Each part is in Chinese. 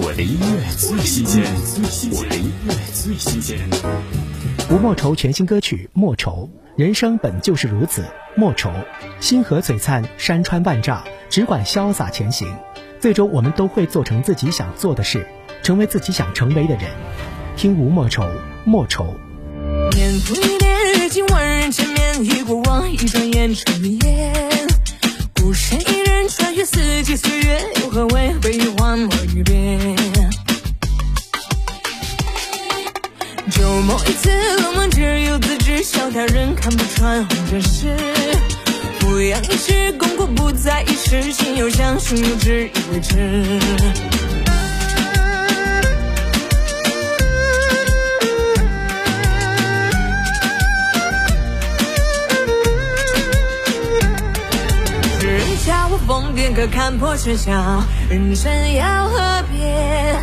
我的音乐最新鲜，我的音乐最新鲜。吴莫愁全新歌曲《莫愁》，人生本就是如此，莫愁，星河璀璨，山川万丈，只管潇洒前行。最终，我们都会做成自己想做的事，成为自己想成为的人。听吴莫愁，莫愁。年复一年，历经万人千面，一过往，一转眼成烟。何为悲欢落雨别？就某一次冷漠，只有自知，笑他人看不穿红尘事。俯仰一世，功过不在一时，心有相许，有志以为笑我疯癫，可看破喧嚣。人生要何别？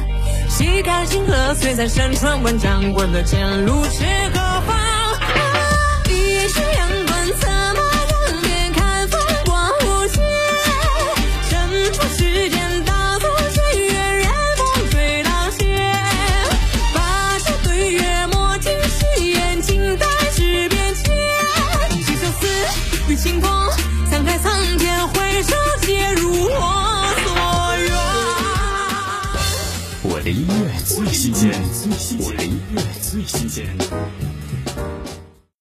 细看星河璀璨，山川万丈。管他前路是何方？我一身阳关，策马扬鞭，看风光无限。身负世间大风岁月，任风吹浪卷。跋山对月，莫听虚言，静待世变迁。一曲相思，与清风，沧海苍。上皆如我所愿。我的音乐最新鲜，我的音乐最新鲜。